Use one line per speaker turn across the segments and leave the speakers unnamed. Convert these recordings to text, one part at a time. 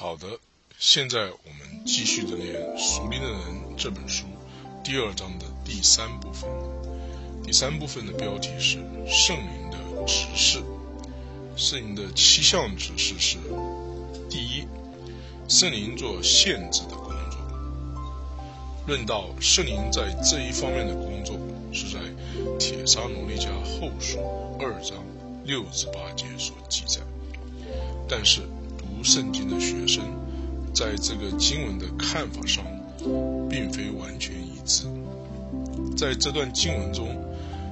好的，现在我们继续的念《属灵的人》这本书第二章的第三部分。第三部分的标题是“圣灵的指示”。圣灵的七项指示是：第一，圣灵做限制的工作。论到圣灵在这一方面的工作，是在《铁沙奴利家后书》二章六至八节所记载。但是，读圣经的学生，在这个经文的看法上，并非完全一致。在这段经文中，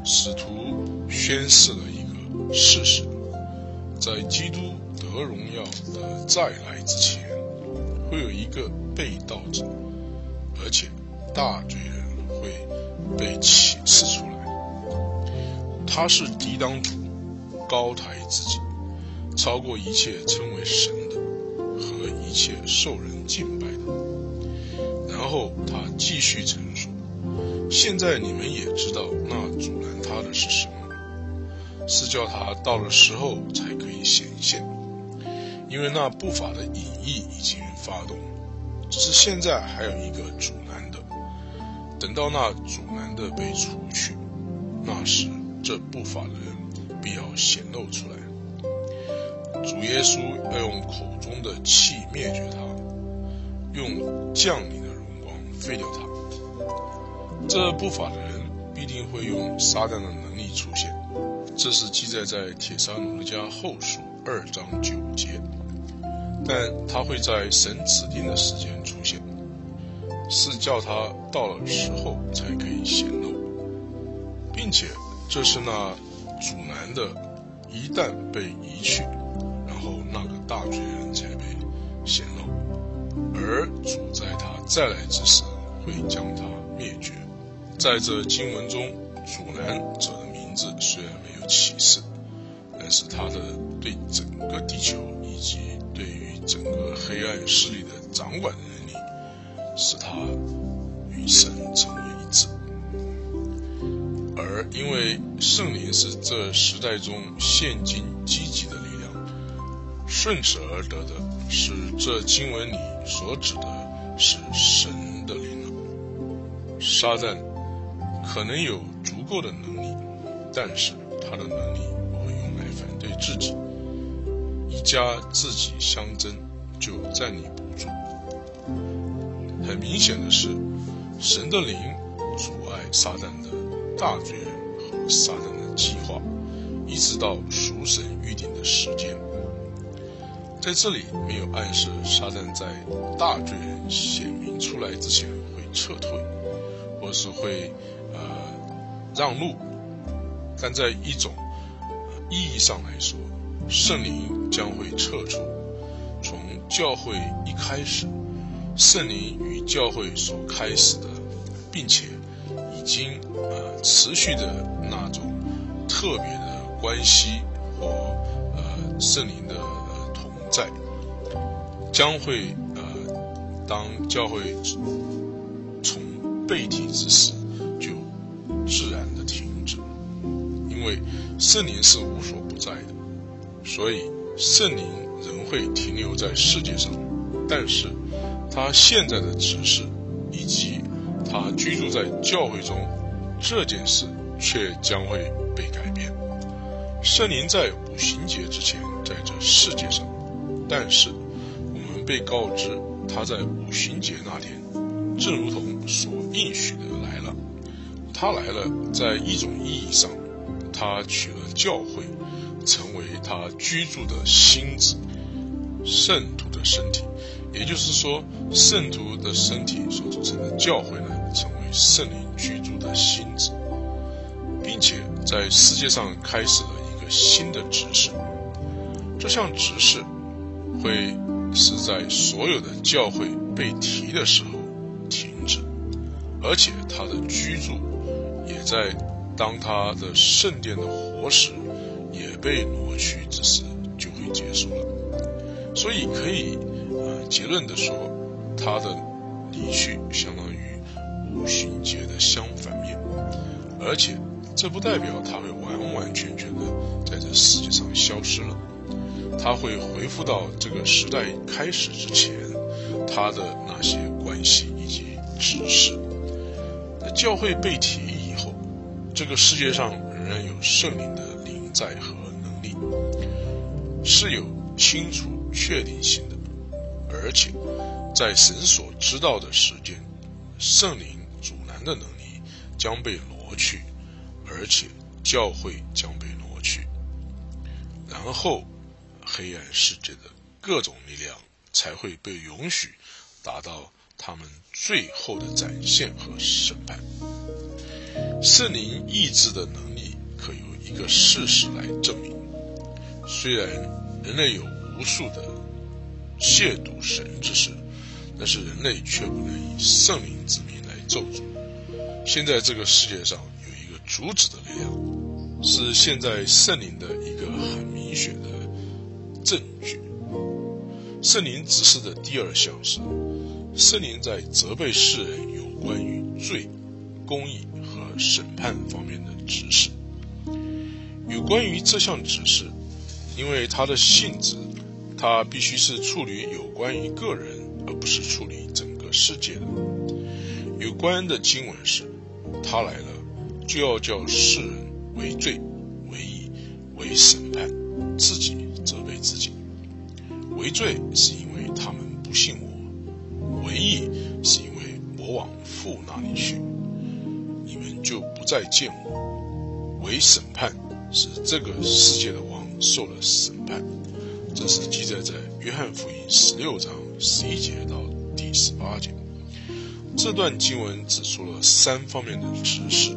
使徒宣示了一个事实：在基督得荣耀的再来之前，会有一个被盗者，而且大罪人会被启示出来。他是抵挡主，高抬自己，超过一切称为神。和一切受人敬拜的。然后他继续陈述：现在你们也知道，那阻拦他的是什么？是叫他到了时候才可以显现，因为那不法的隐意已经发动，只是现在还有一个阻拦的。等到那阻拦的被除去，那时这不法的人必要显露出来。主耶稣要用口中的气灭绝他，用降临的荣光废掉他。这不法的人必定会用撒旦的能力出现，这是记载在铁沙奴家后书二章九节。但他会在神指定的时间出现，是叫他到了时候才可以显露，并且这是那阻拦的，一旦被移去。那个大罪人才被显露，而主在他再来之时会将他灭绝。在这经文中，阻拦者的名字虽然没有启示，但是他的对整个地球以及对于整个黑暗势力的掌管能力，使他与神成为一致。而因为圣灵是这时代中现今积极的。顺势而得的是这经文里所指的是神的灵了。撒旦可能有足够的能力，但是他的能力不会用来反对自己，一家自己相争就站立不住。很明显的是，神的灵阻碍撒旦的大罪和撒旦的计划，一直到赎神预定的时间。在这里没有暗示撒旦在大罪人显明出来之前会撤退，或是会呃让路，但在一种意义上来说，圣灵将会撤出。从教会一开始，圣灵与教会所开始的，并且已经呃持续的那种特别的关系或呃圣灵的。在将会呃，当教会从被提之时，就自然的停止，因为圣灵是无所不在的，所以圣灵仍会停留在世界上，但是他现在的指示以及他居住在教会中这件事，却将会被改变。圣灵在五旬节之前在这世界上。但是，我们被告知他在五旬节那天，正如同所应许的来了。他来了，在一种意义上，他取了教会，成为他居住的心子，圣徒的身体。也就是说，圣徒的身体所组成的教会呢，成为圣灵居住的心子，并且在世界上开始了一个新的指示。这项指示。会是在所有的教会被提的时候停止，而且他的居住也在当他的圣殿的活石也被挪去之时就会结束了。所以可以呃结论的说，他的离去相当于五旬节的相反面，而且这不代表他会完完全全的在这世界上消失了。他会回复到这个时代开始之前他的那些关系以及指示。在教会被提以后，这个世界上仍然有圣灵的灵在和能力，是有清楚确定性的，而且在神所知道的时间，圣灵阻拦的能力将被挪去，而且教会将被挪去，然后。黑暗世界的各种力量才会被允许达到他们最后的展现和审判。圣灵意志的能力可由一个事实来证明：虽然人类有无数的亵渎神之事，但是人类却不能以圣灵之名来咒诅。现在这个世界上有一个阻止的力量，是现在圣灵的一个很明显的。证据。圣灵指示的第二项是，圣灵在责备世人有关于罪、公义和审判方面的指示。有关于这项指示，因为它的性质，它必须是处理有关于个人，而不是处理整个世界的。有关的经文是，他来了，就要叫世人为罪、为义、为审判自己。自己为罪，是因为他们不信我；为义，是因为我往父那里去，你们就不再见我；为审判，是这个世界的王受了审判。这是记载在约翰福音十六章十一节到第十八节。这段经文指出了三方面的知识：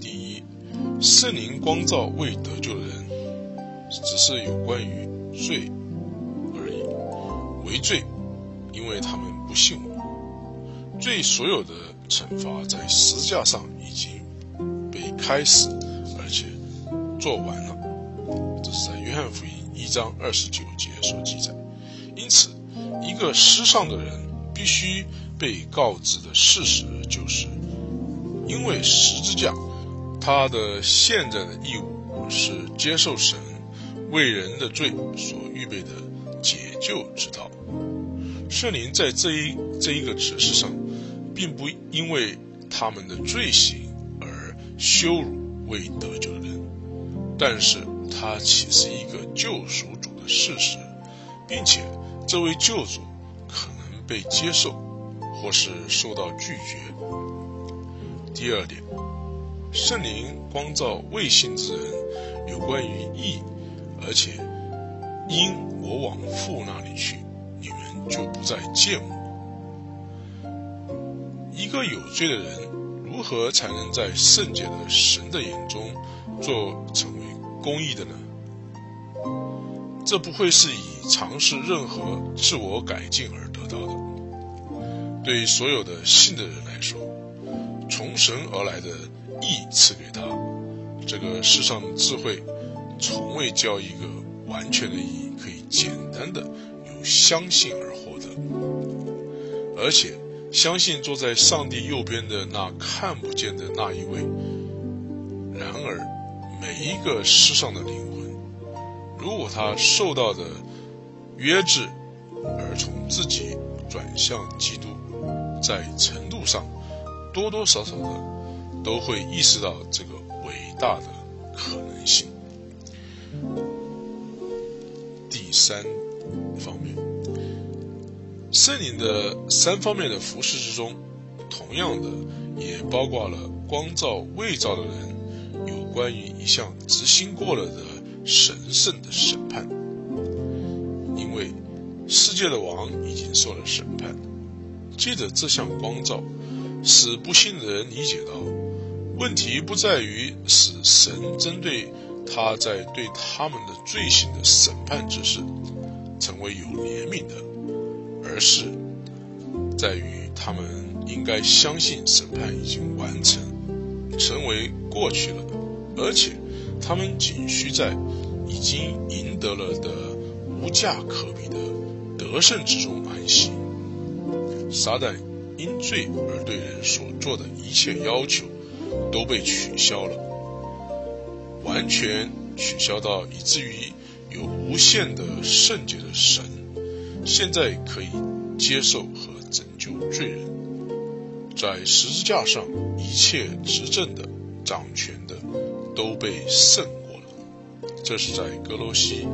第一，圣灵光照未得救的人，只是有关于。罪而已，为罪，因为他们不信我。罪所有的惩罚在十字架上已经被开始，而且做完了。这是在约翰福音一章二十九节所记载。因此，一个失丧的人必须被告知的事实就是：因为十字架，他的现在的义务是接受神。为人的罪所预备的解救之道，圣灵在这一这一个指示上，并不因为他们的罪行而羞辱未得救的人，但是他岂是一个救赎主的事实，并且这位救主可能被接受，或是受到拒绝。第二点，圣灵光照未信之人，有关于义。而且，因我往父那里去，你们就不再见我。一个有罪的人，如何才能在圣洁的神的眼中做成为公义的呢？这不会是以尝试任何自我改进而得到的。对所有的信的人来说，从神而来的义赐给他，这个世上的智慧。从未教一个完全的意义可以简单的由相信而获得，而且相信坐在上帝右边的那看不见的那一位。然而，每一个世上的灵魂，如果他受到的约制而从自己转向基督，在程度上多多少少的都会意识到这个伟大的可能性。第三方面，圣灵的三方面的服饰之中，同样的也包括了光照未照的人有关于一项执行过了的神圣的审判，因为世界的王已经受了审判，借着这项光照，使不幸的人理解到，问题不在于使神针对。他在对他们的罪行的审判之时，成为有怜悯的，而是在于他们应该相信审判已经完成，成为过去了，而且他们仅需在已经赢得了的无价可比的得胜之中安息。撒旦因罪而对人所做的一切要求都被取消了。完全取消到以至于有无限的圣洁的神，现在可以接受和拯救罪人，在十字架上一切执政的、掌权的都被胜过了。这是在格罗西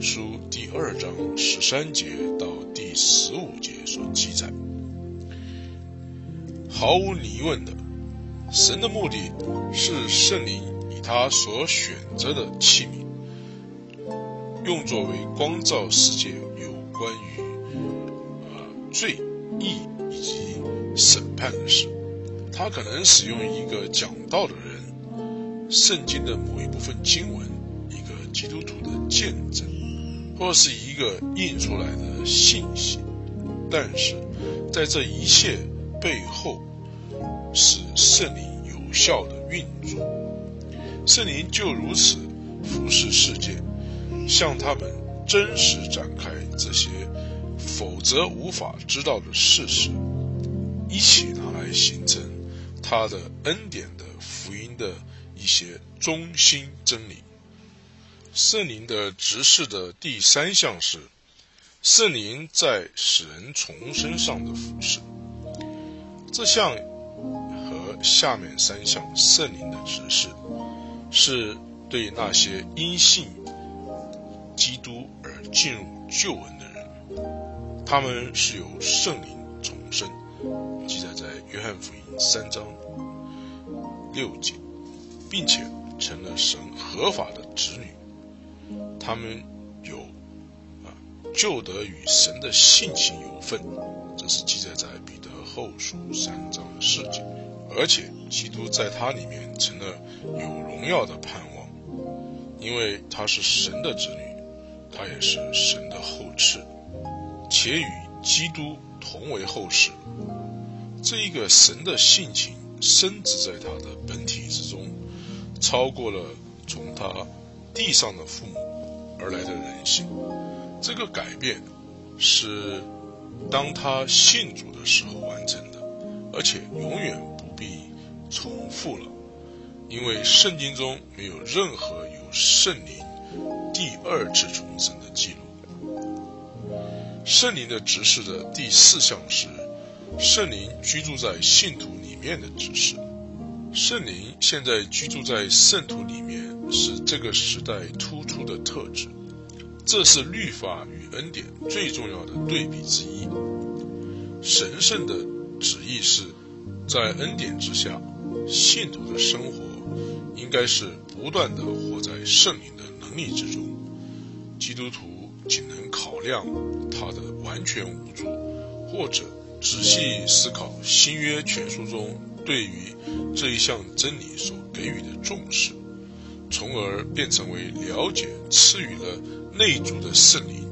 书第二章十三节到第十五节所记载。毫无疑问的，神的目的是圣灵他所选择的器皿。用作为光照世界有关于呃罪义以及审判的事，他可能使用一个讲道的人，圣经的某一部分经文，一个基督徒的见证，或是一个印出来的信息，但是在这一切背后，是圣灵有效的运作，圣灵就如此服侍世界。向他们真实展开这些，否则无法知道的事实，一起拿来形成他的恩典的福音的一些中心真理。圣灵的执事的第三项是圣灵在使人重生上的服饰。这项和下面三项圣灵的指示，是对那些因信。基督而进入救恩的人，他们是由圣灵重生，记载在约翰福音三章六节，并且成了神合法的子女。他们有啊，就得与神的性情有份，这是记载在彼得后书三章四节。而且基督在他里面成了有荣耀的盼望，因为他是神的子女。他也是神的后嗣，且与基督同为后世。这一个神的性情深植在他的本体之中，超过了从他地上的父母而来的人性。这个改变是当他信主的时候完成的，而且永远必重复了，因为圣经中没有任何有圣灵。第二次重生的记录，圣灵的指示的第四项是圣灵居住在信徒里面的指示。圣灵现在居住在圣徒里面，是这个时代突出的特质。这是律法与恩典最重要的对比之一。神圣的旨意是在恩典之下，信徒的生活应该是不断的活在圣灵的能力之中。基督徒仅能考量他的完全无助，或者仔细思考新约全书中对于这一项真理所给予的重视，从而变成为了解赐予了内主的圣灵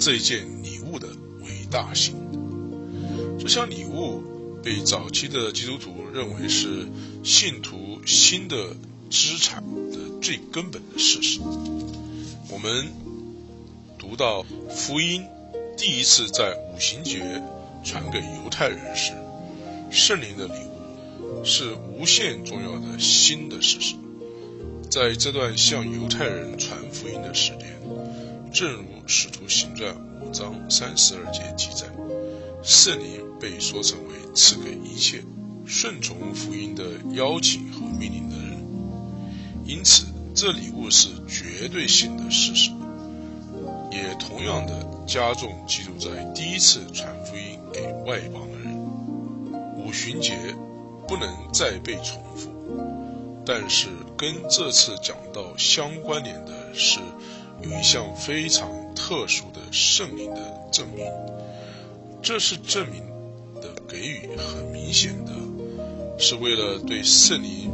这一件礼物的伟大性。这项礼物被早期的基督徒认为是信徒新的资产的最根本的事实。我们读到福音第一次在五行节传给犹太人时，圣灵的礼物是无限重要的新的事实。在这段向犹太人传福音的时间，正如使徒行传五章三十二节记载，圣灵被说成为赐给一切顺从福音的邀请和命令的人，因此。这礼物是绝对性的事实，也同样的加重基督在第一次传福音给外邦的人。五旬节不能再被重复，但是跟这次讲到相关联的是，有一项非常特殊的圣灵的证明。这是证明的给予很明显的，是为了对圣灵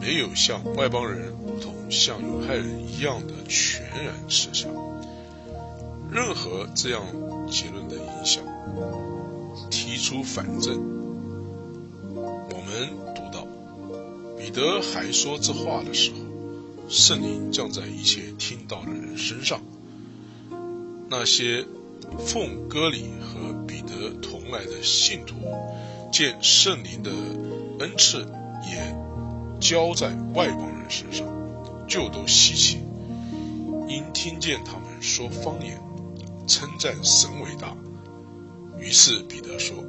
没有像外邦人。如同像犹太人一样的全然吃下，任何这样结论的影响，提出反证。我们读到彼得还说这话的时候，圣灵降在一切听到的人身上。那些奉割礼和彼得同来的信徒，见圣灵的恩赐也交在外邦人身上。就都稀奇，因听见他们说方言，称赞神伟大。于是彼得说：“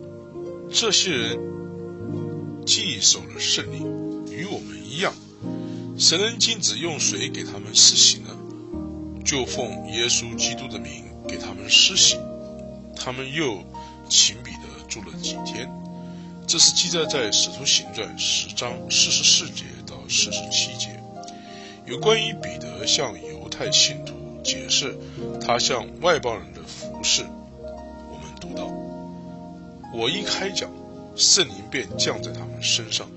这些人既受了圣灵，与我们一样，谁能禁止用水给他们施洗呢？就奉耶稣基督的名给他们施洗。他们又请彼得住了几天。”这是记载在《使徒行传》十章四十四节到四十七节，有关于彼得向犹太信徒解释他向外邦人的服饰。我们读到：“我一开讲，圣灵便降在他们身上，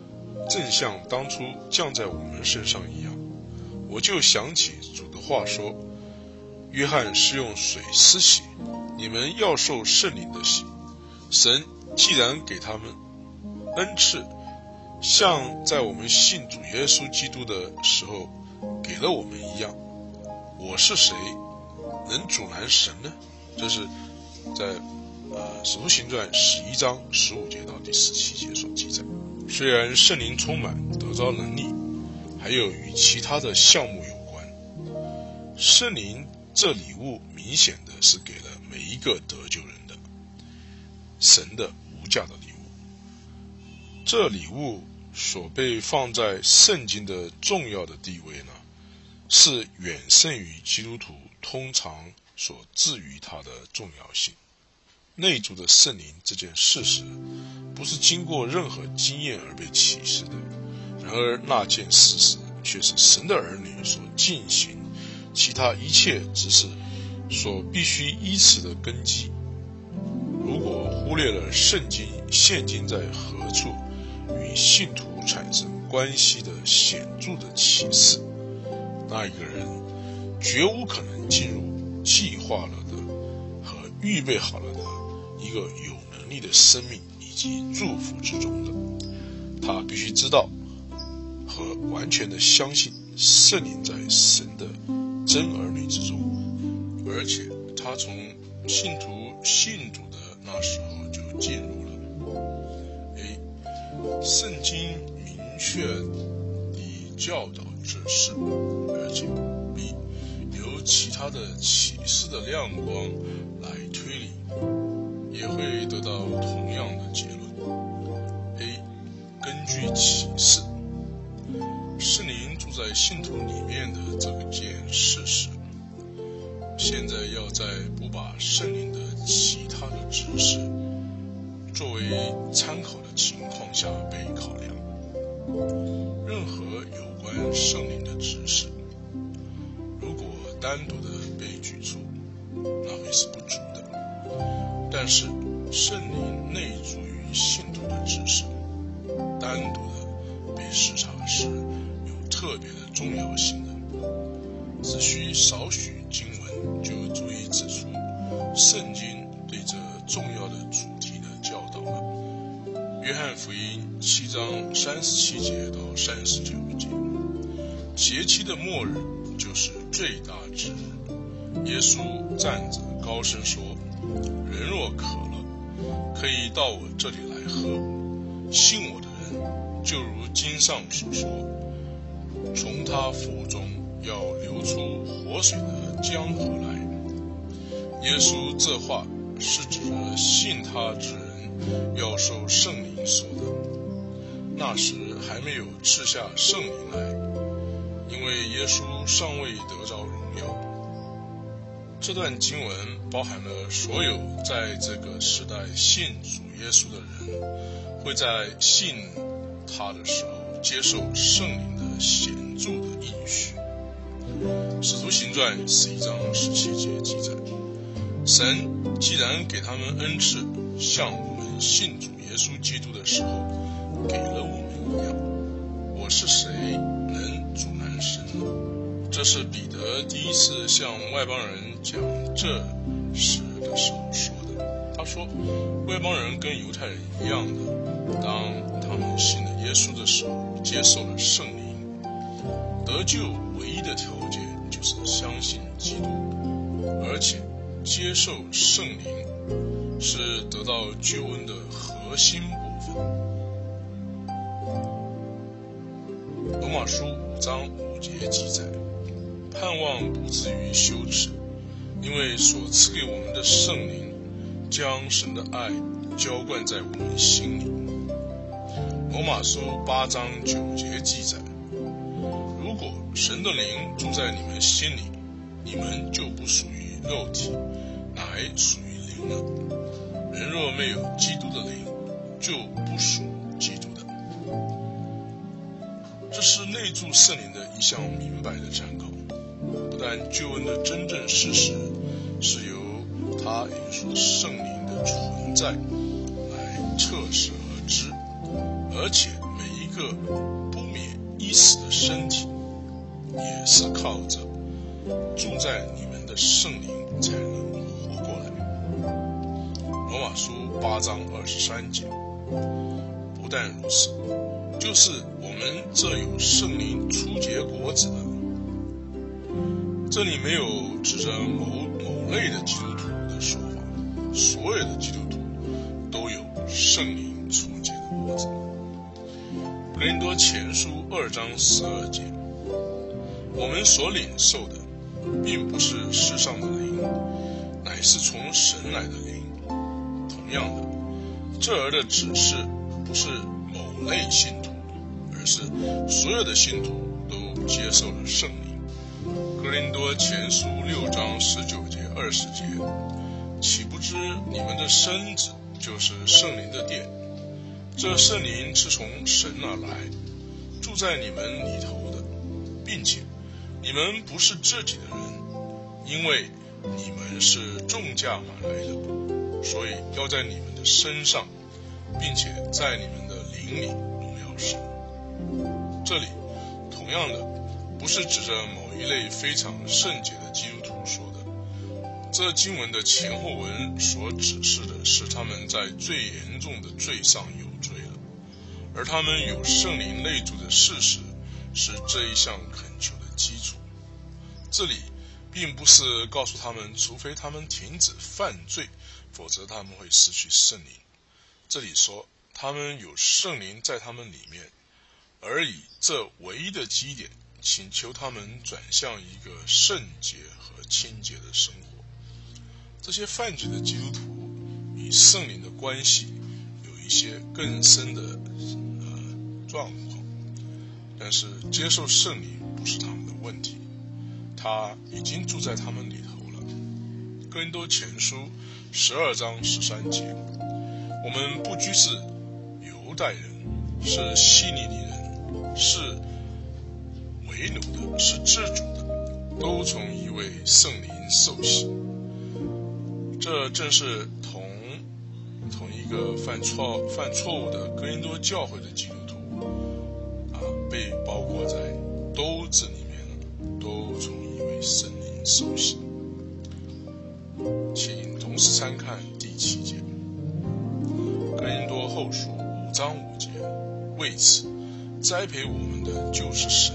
正像当初降在我们身上一样。我就想起主的话说：约翰是用水施洗，你们要受圣灵的洗。神既然给他们。”恩赐，像在我们信主耶稣基督的时候给了我们一样。我是谁，能阻拦神呢？这是在呃《使徒行传》十一章十五节到第十七节所记载。虽然圣灵充满得着能力，还有与其他的项目有关。圣灵这礼物明显的是给了每一个得救人的，神的无价的礼物。这礼物所被放在圣经的重要的地位呢，是远胜于基督徒通常所置于它的重要性。内住的圣灵这件事实，不是经过任何经验而被启示的。然而那件事实却是神的儿女所进行其他一切之事所必须依持的根基。如果忽略了圣经现今在何处，与信徒产生关系的显著的启示，那一个人绝无可能进入计划了的和预备好了的一个有能力的生命以及祝福之中的。他必须知道和完全的相信圣灵在神的真儿女之中，而且他从信徒信主的那时候就进入了。A，圣经明确地教导这事，而且 B 由其他的启示的亮光来推理，也会得到同样的结论。A. 根据启示，在信徒里面的这件事实，现在要在不把圣灵的其他的知识。作为参考的情况下被考量，任何有关圣灵的知识，如果单独的被举出，那会是不足的。但是圣灵内住于信徒的知识，单独的被视察是特别的重要性的。只需少许经文就足以指出圣经对这重要的主题的教导了。约翰福音七章三十七节到三十九节，节期的末日就是最大之日。耶稣站着高声说：“人若渴了，可以到我这里来喝。信我的人，就如经上所说，从他腹中要流出活水的江河来。”耶稣这话是指着信他之人。要受圣灵所的，那时还没有赐下圣灵来，因为耶稣尚未得着荣耀。这段经文包含了所有在这个时代信主耶稣的人，会在信他的时候接受圣灵的显著的应许。使徒行传十一章十七节记载：神既然给他们恩赐，像我们。信主耶稣基督的时候，给了我们一样。我是谁，能阻拦神呢？这是彼得第一次向外邦人讲这事的时候说的。他说，外邦人跟犹太人一样的，当他们信了耶稣的时候，接受了圣灵，得救唯一的条件就是相信基督，而且接受圣灵。是得到救恩的核心部分。罗马书五章五节记载：盼望不至于羞耻，因为所赐给我们的圣灵将神的爱浇灌在我们心里。罗马书八章九节记载：果神的灵住在你们心里，你们就不属于肉体，乃属于灵了。人若没有基督的灵，就不属基督的。这是内住圣灵的一项明白的参考。不但救恩的真正事实是由他引说圣灵的存在来测试而知，而且每一个不免一死的身体，也是靠着住在你们的圣灵才能活过来。罗马书八章二十三节。不但如此，就是我们这有圣灵初结果子的。这里没有指着某某类的基督徒的说法，所有的基督徒都有圣灵初结果子。格林多前书二章十二节，我们所领受的，并不是世上的灵，乃是从神来的灵。同样的，这儿的指示不是某类信徒，而是所有的信徒都接受了圣灵。格林多前书六章十九节二十节，岂不知你们的身子就是圣灵的殿？这圣灵是从神而来，住在你们里头的，并且你们不是自己的人，因为你们是重价买来的，所以要在你们的身上，并且在你们的灵里荣耀神。这里同样的。不是指着某一类非常圣洁的基督徒说的，这经文的前后文所指示的是他们在最严重的罪上有罪了，而他们有圣灵内住的事实是这一项恳求的基础。这里并不是告诉他们，除非他们停止犯罪，否则他们会失去圣灵。这里说他们有圣灵在他们里面，而以这唯一的基点。请求他们转向一个圣洁和清洁的生活。这些犯罪的基督徒与圣灵的关系有一些更深的呃状况，但是接受圣灵不是他们的问题，他已经住在他们里头了。哥林多前书十二章十三节，我们不拘是犹太人，是希利尼人，是。为奴的是自主的，都从一位圣灵受洗。这正是同同一个犯错犯错误的哥林多教会的基督徒啊，被包裹在“兜子里面了，都从圣灵受洗。请同时参看第七节，哥林多后书五章五节，为此栽培我们的就是神。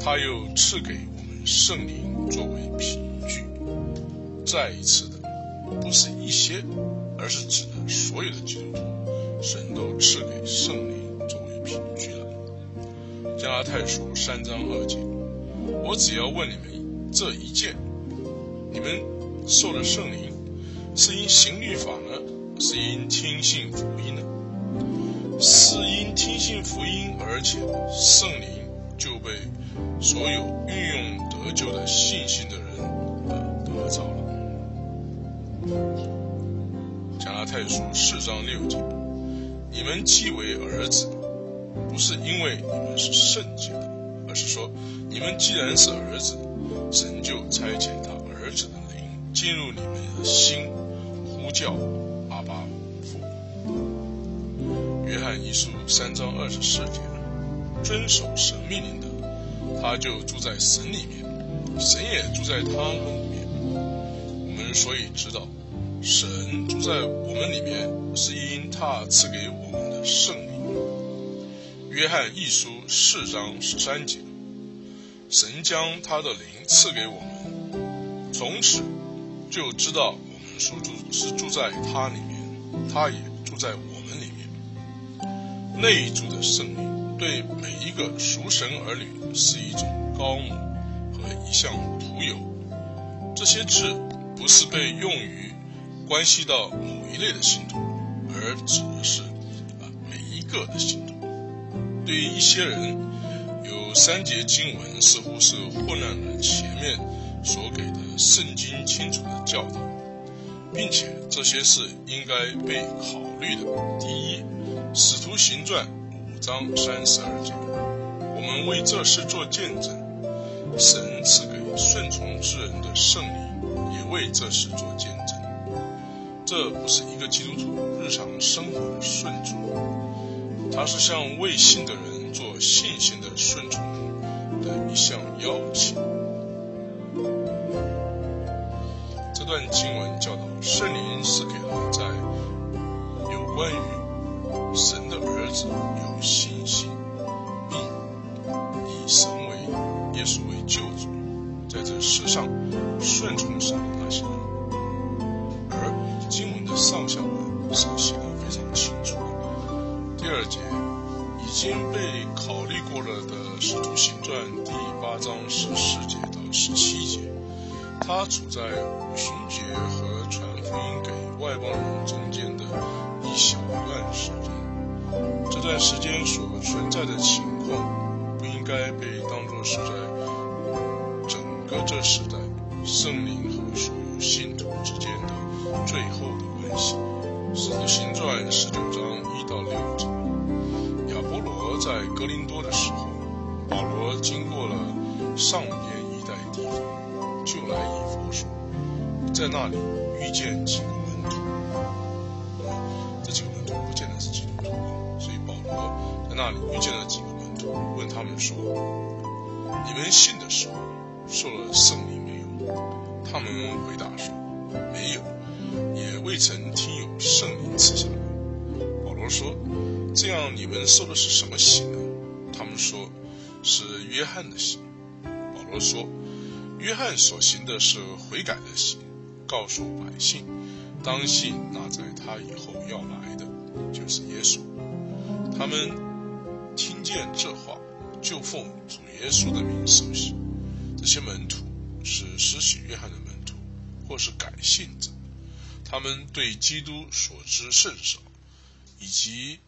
他又赐给我们圣灵作为凭据。再一次的，不是一些，而是指的所有的基督徒，神都赐给圣灵作为凭据了。加拉太书三章二节，我只要问你们这一件：你们受了圣灵，是因行律法呢，是因听信福音呢？是因听信福音，而且圣灵就被。所有运用得救的信心的人得着了。加拉太书四章六节：你们既为儿子，不是因为你们是圣洁的，而是说你们既然是儿子，神就差遣他儿子的灵进入你们的心，呼叫阿爸父。约翰一书三章二十四节：遵守神命令的。他就住在神里面，神也住在他们里面。我们所以知道，神住在我们里面，是因他赐给我们的圣灵。约翰一书四章十三节，神将他的灵赐给我们，从此就知道我们所住是住在他里面，他也住在我们里面。内住的圣灵。对每一个属神儿女是一种高母和一项徒有。这些字不是被用于关系到某一类的信徒，而指的是啊每一个的信徒。对于一些人，三节经文似乎是混乱了前面所给的圣经清楚的教导，并且这些是应该被考虑的。第一，《使徒行传》五章三十二节，我们为这事做见证，神赐给顺从之人的圣灵，也为这事做见证。这不是一个基督徒日常生活的顺从。他是向未信的人做信心的顺从的一项邀请。这段经文教导，圣灵是给了在有关于神的儿子有信心，并以神为耶稣为救主，在这世上顺从神的那些人。而经文的上下文是写的非常清楚。已经被考虑过了的《使徒行传》第八章十四节到十七节，它处在五旬节和传福音给外邦人中间的一小段时间。这段时间所存在的情况，不应该被当作是在整个这时代圣灵和所有信徒之间的最后的关系。《使徒行传》十九章一到六节，在格林多的时候，保罗经过了上边一带地方，就来以佛所，在那里遇见几个门徒。这几个门徒不见得是基督徒，所以保罗在那里遇见了几个门徒，问他们说：“你们信的时候受了圣灵没有？”他们回答说：“没有。”也未曾听有圣灵赐下。保罗说：“这样你们受的是什么洗呢？”他们说：“是约翰的洗。”保罗说：“约翰所行的是悔改的洗，告诉百姓，当信那在他以后要来的，就是耶稣。”他们听见这话，就奉主耶稣的名受洗。这些门徒是施洗约翰的门徒，或是改信者。他们对基督所知甚少，以及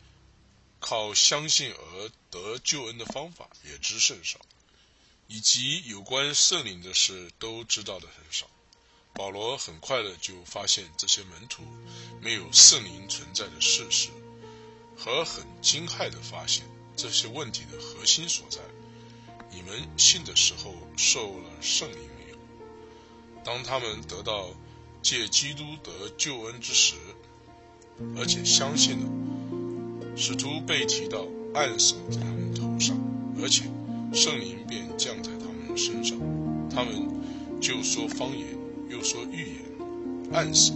靠相信而得救恩的方法也知甚少，以及有关圣灵的事都知道的很少。保罗很快的就发现这些门徒没有圣灵存在的事实，和很惊骇的发现这些问题的核心所在：你们信的时候受了圣灵没有？当他们得到。借基督得救恩之时，而且相信了，使徒被提到按手在他们头上，而且圣灵便降在他们身上，他们就说方言，又说预言，按手，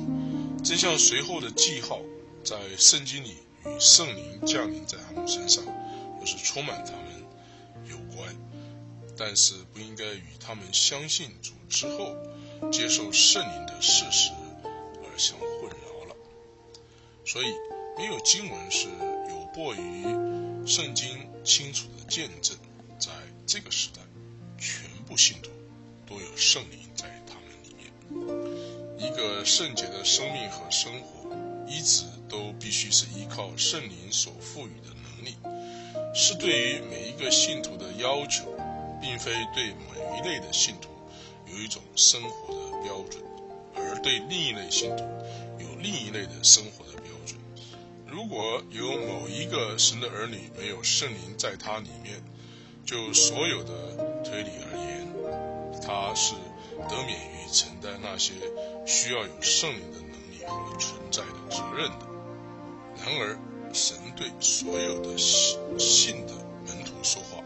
真像随后的记号，在圣经里与圣灵降临在他们身上，或是充满他们有关，但是不应该与他们相信主之后。接受圣灵的事实而相混淆了，所以没有经文是过于圣经清楚的见证，在这个时代，全部信徒都有圣灵在他们里面。一个圣洁的生命和生活，一直都必须是依靠圣灵所赋予的能力，是对于每一个信徒的要求，并非对每一类的信徒。有一种生活的标准，而对另一类信徒有另一类的生活。如果有某一个神的儿女没有圣灵在他里面，就所有的推理而言，他是得免于承担那些需要有圣灵的能力和存在的责任的。然而，神对所有的信信的门徒说话，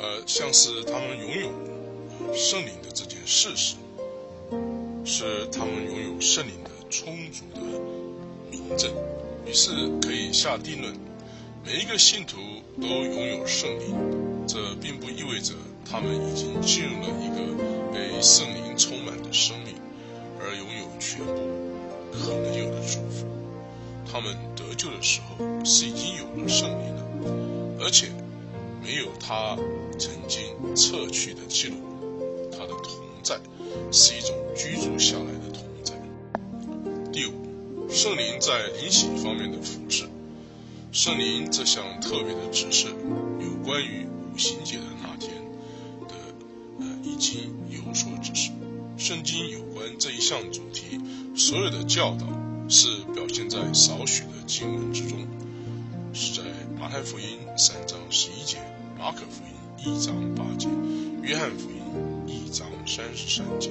呃，像是他们拥有。圣灵的这件事实，是他们拥有圣灵的充足的明证，于是可以下定论：每一个信徒都拥有圣灵。这并不意味着他们已经进入了一个被圣灵充满的生命，而拥有全部可能有的祝福。他们得救的时候是已经有了圣灵了，而且没有他曾经撤去的记录。他的同在是一种居住下来。圣灵在灵洗方面的服饰。圣灵这项特别的指示，有关于五行节的那天的，呃，已经有所指示。圣经有关这一项主题，所有的教导是表现在少许的经文之中，是在马太福音三章十一节、马可福音一章八节、约翰福音一章三十三节、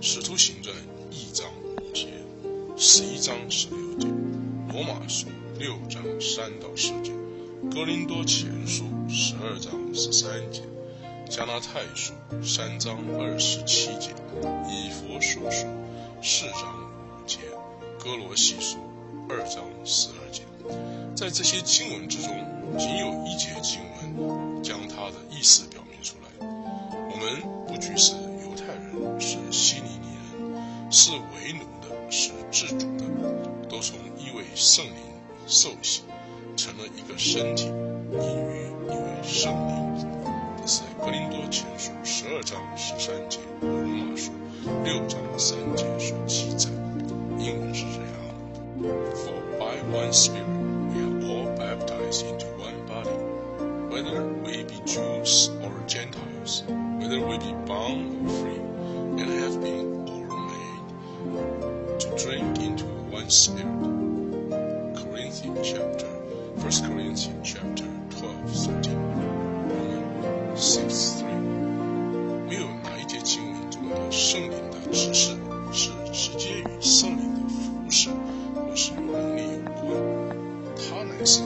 使徒行传一章、十一章十六节、罗马书。六章三到四节，哥林多前书十二章十三节，加拉太书三章二十七节，以佛所书四章五节，哥罗西书二章十二节。在这些经文之中，仅有一节经文将它的意思表明出来。我们不拘是犹太人，是希利尼人，是为奴的，是自主的，都从一位圣灵。受洗成了一个身体，隐于一位圣灵。这是《格林多前书》十二章十三节和《罗马书》六章三节所记载。英文是这样：For by one Spirit we are all baptized into one body, whether we be Jews or Gentiles, whether we be bound or free, into one Spirit. Corinthian chapter, 1 Corinthians chapter 12, 13, Romans 6, 3. 没有哪一节经文中的圣灵的指示是直接与圣灵的服饰或是能力有关，它乃是